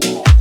Yeah.